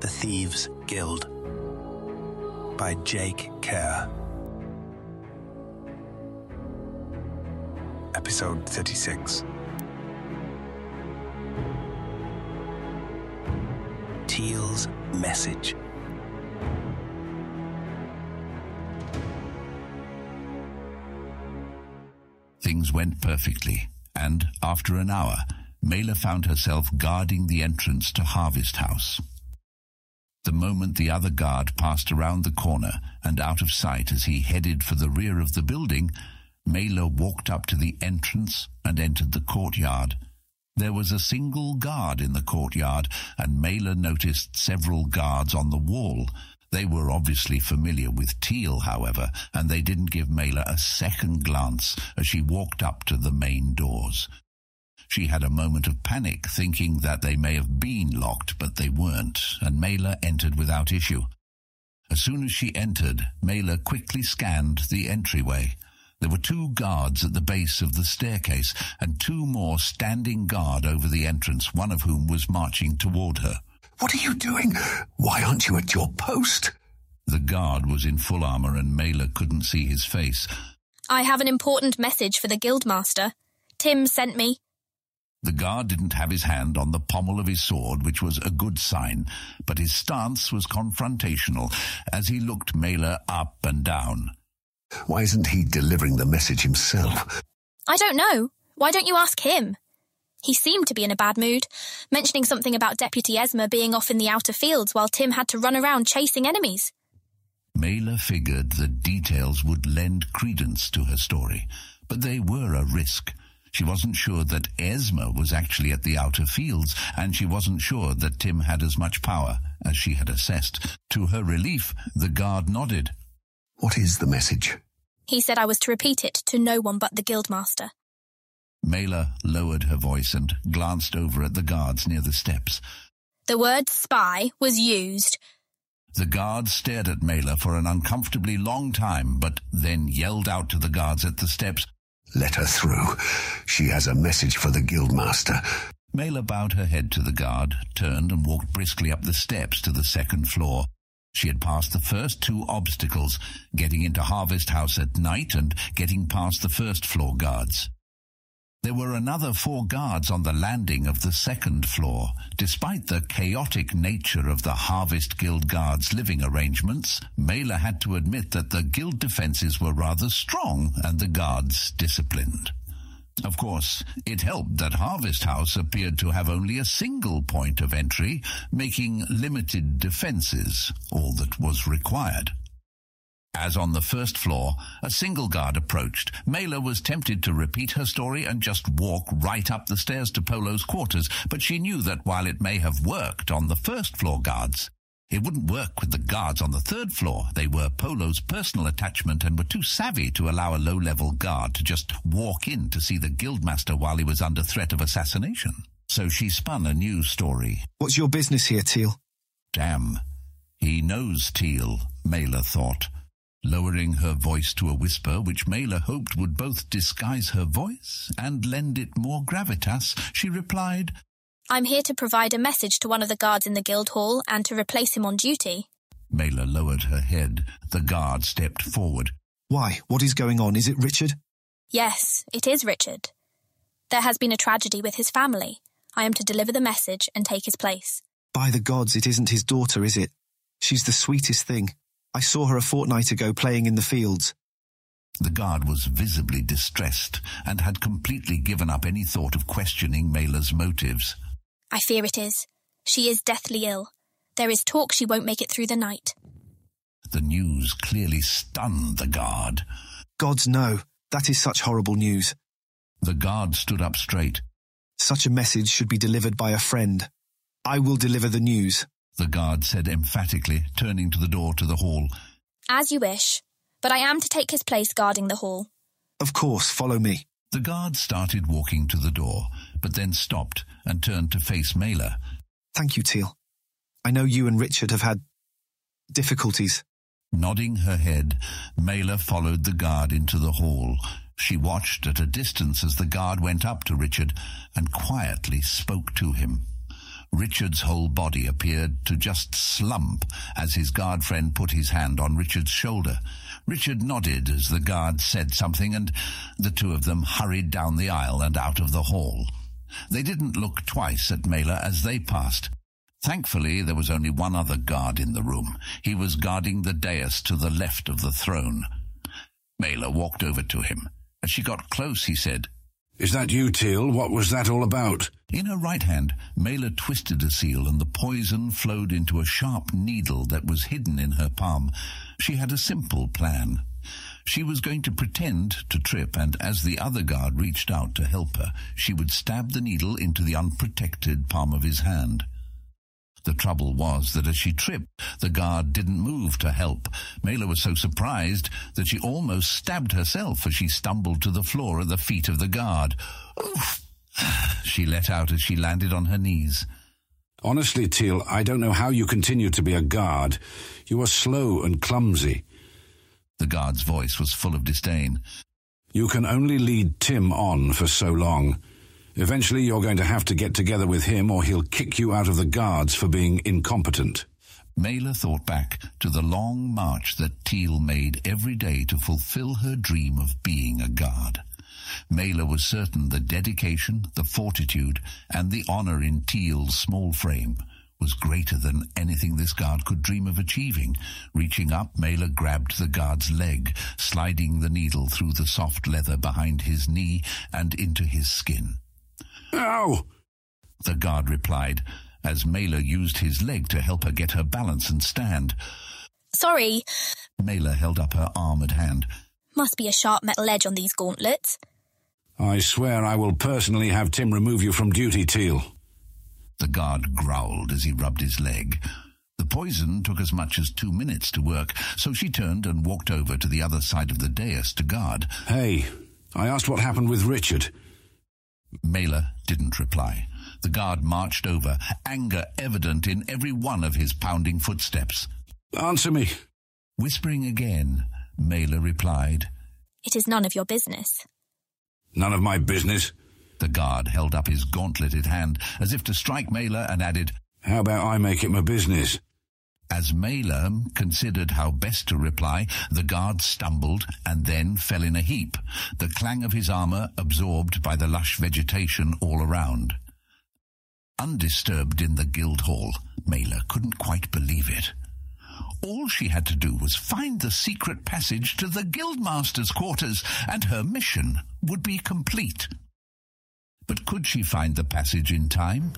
The Thieves Guild by Jake Kerr. Episode 36. Teal's Message. Things went perfectly, and after an hour, Mela found herself guarding the entrance to Harvest House. The moment the other guard passed around the corner and out of sight as he headed for the rear of the building, Mela walked up to the entrance and entered the courtyard. There was a single guard in the courtyard, and Mela noticed several guards on the wall. They were obviously familiar with Teal, however, and they didn't give Mela a second glance as she walked up to the main doors. She had a moment of panic, thinking that they may have been locked, but they weren't, and Mela entered without issue. As soon as she entered, Mela quickly scanned the entryway. There were two guards at the base of the staircase, and two more standing guard over the entrance, one of whom was marching toward her. What are you doing? Why aren't you at your post? The guard was in full armor, and Mela couldn't see his face. I have an important message for the Guildmaster. Tim sent me. The guard didn't have his hand on the pommel of his sword, which was a good sign, but his stance was confrontational as he looked Mela up and down. Why isn't he delivering the message himself? I don't know. Why don't you ask him? He seemed to be in a bad mood, mentioning something about Deputy Esma being off in the outer fields while Tim had to run around chasing enemies. Mela figured the details would lend credence to her story, but they were a risk. She wasn't sure that Esma was actually at the outer fields, and she wasn't sure that Tim had as much power as she had assessed. To her relief, the guard nodded. What is the message? He said I was to repeat it to no one but the Guildmaster. Mela lowered her voice and glanced over at the guards near the steps. The word spy was used. The guards stared at Mela for an uncomfortably long time, but then yelled out to the guards at the steps, Let her through. She has a message for the Guildmaster. Mela bowed her head to the guard, turned and walked briskly up the steps to the second floor. She had passed the first two obstacles, getting into Harvest House at night and getting past the first floor guards. There were another four guards on the landing of the second floor. Despite the chaotic nature of the Harvest Guild guards' living arrangements, Mela had to admit that the guild defenses were rather strong and the guards disciplined. Of course, it helped that Harvest House appeared to have only a single point of entry, making limited defenses all that was required. As on the first floor, a single guard approached. Mela was tempted to repeat her story and just walk right up the stairs to Polo's quarters, but she knew that while it may have worked on the first floor guards, it wouldn't work with the guards on the third floor. They were Polo's personal attachment and were too savvy to allow a low-level guard to just walk in to see the guildmaster while he was under threat of assassination. So she spun a new story. What's your business here, Teal? Damn. He knows Teal, Mela thought. Lowering her voice to a whisper, which Mela hoped would both disguise her voice and lend it more gravitas, she replied, I'm here to provide a message to one of the guards in the guild hall and to replace him on duty. Mela lowered her head. The guard stepped forward. Why? What is going on? Is it Richard? Yes, it is Richard. There has been a tragedy with his family. I am to deliver the message and take his place. By the gods, it isn't his daughter, is it? She's the sweetest thing. I saw her a fortnight ago playing in the fields. The guard was visibly distressed and had completely given up any thought of questioning Mela's motives. I fear it is. She is deathly ill. There is talk she won't make it through the night. The news clearly stunned the guard. Gods no, that is such horrible news. The guard stood up straight. Such a message should be delivered by a friend. I will deliver the news. The guard said emphatically, turning to the door to the hall. As you wish, but I am to take his place guarding the hall. Of course, follow me. The guard started walking to the door, but then stopped and turned to face Mela. Thank you, Teal. I know you and Richard have had difficulties. Nodding her head, Mela followed the guard into the hall. She watched at a distance as the guard went up to Richard and quietly spoke to him. Richard's whole body appeared to just slump as his guard friend put his hand on Richard's shoulder. Richard nodded as the guard said something, and the two of them hurried down the aisle and out of the hall. They didn't look twice at Mela as they passed. Thankfully, there was only one other guard in the room. He was guarding the dais to the left of the throne. Mela walked over to him. As she got close, he said, Is that you, Teal? What was that all about? In her right hand, Mela twisted a seal, and the poison flowed into a sharp needle that was hidden in her palm. She had a simple plan. She was going to pretend to trip, and as the other guard reached out to help her, she would stab the needle into the unprotected palm of his hand. The trouble was that as she tripped, the guard didn't move to help. Mela was so surprised that she almost stabbed herself as she stumbled to the floor at the feet of the guard. Oof! She let out as she landed on her knees. Honestly, Teal, I don't know how you continue to be a guard. You are slow and clumsy. The guard's voice was full of disdain. You can only lead Tim on for so long. Eventually, you're going to have to get together with him, or he'll kick you out of the guards for being incompetent. Mela thought back to the long march that Teal made every day to fulfill her dream of being a guard. Mela was certain the dedication, the fortitude, and the honor in Teal's small frame was greater than anything this guard could dream of achieving. Reaching up, Mela grabbed the guard's leg, sliding the needle through the soft leather behind his knee and into his skin. Ow! The guard replied, as Mela used his leg to help her get her balance and stand. Sorry. Mela held up her armored hand. Must be a sharp metal edge on these gauntlets. I swear I will personally have Tim remove you from duty, Teal. The guard growled as he rubbed his leg. The poison took as much as two minutes to work, so she turned and walked over to the other side of the dais to guard. Hey, I asked what happened with Richard. Mela didn't reply. The guard marched over, anger evident in every one of his pounding footsteps. Answer me. Whispering again, Mela replied, It is none of your business. None of my business. The guard held up his gauntleted hand as if to strike Mela and added, How about I make it my business? As Mela considered how best to reply, the guard stumbled and then fell in a heap, the clang of his armor absorbed by the lush vegetation all around. Undisturbed in the guild hall, Mela couldn't quite believe it. All she had to do was find the secret passage to the guildmaster's quarters, and her mission would be complete. But could she find the passage in time?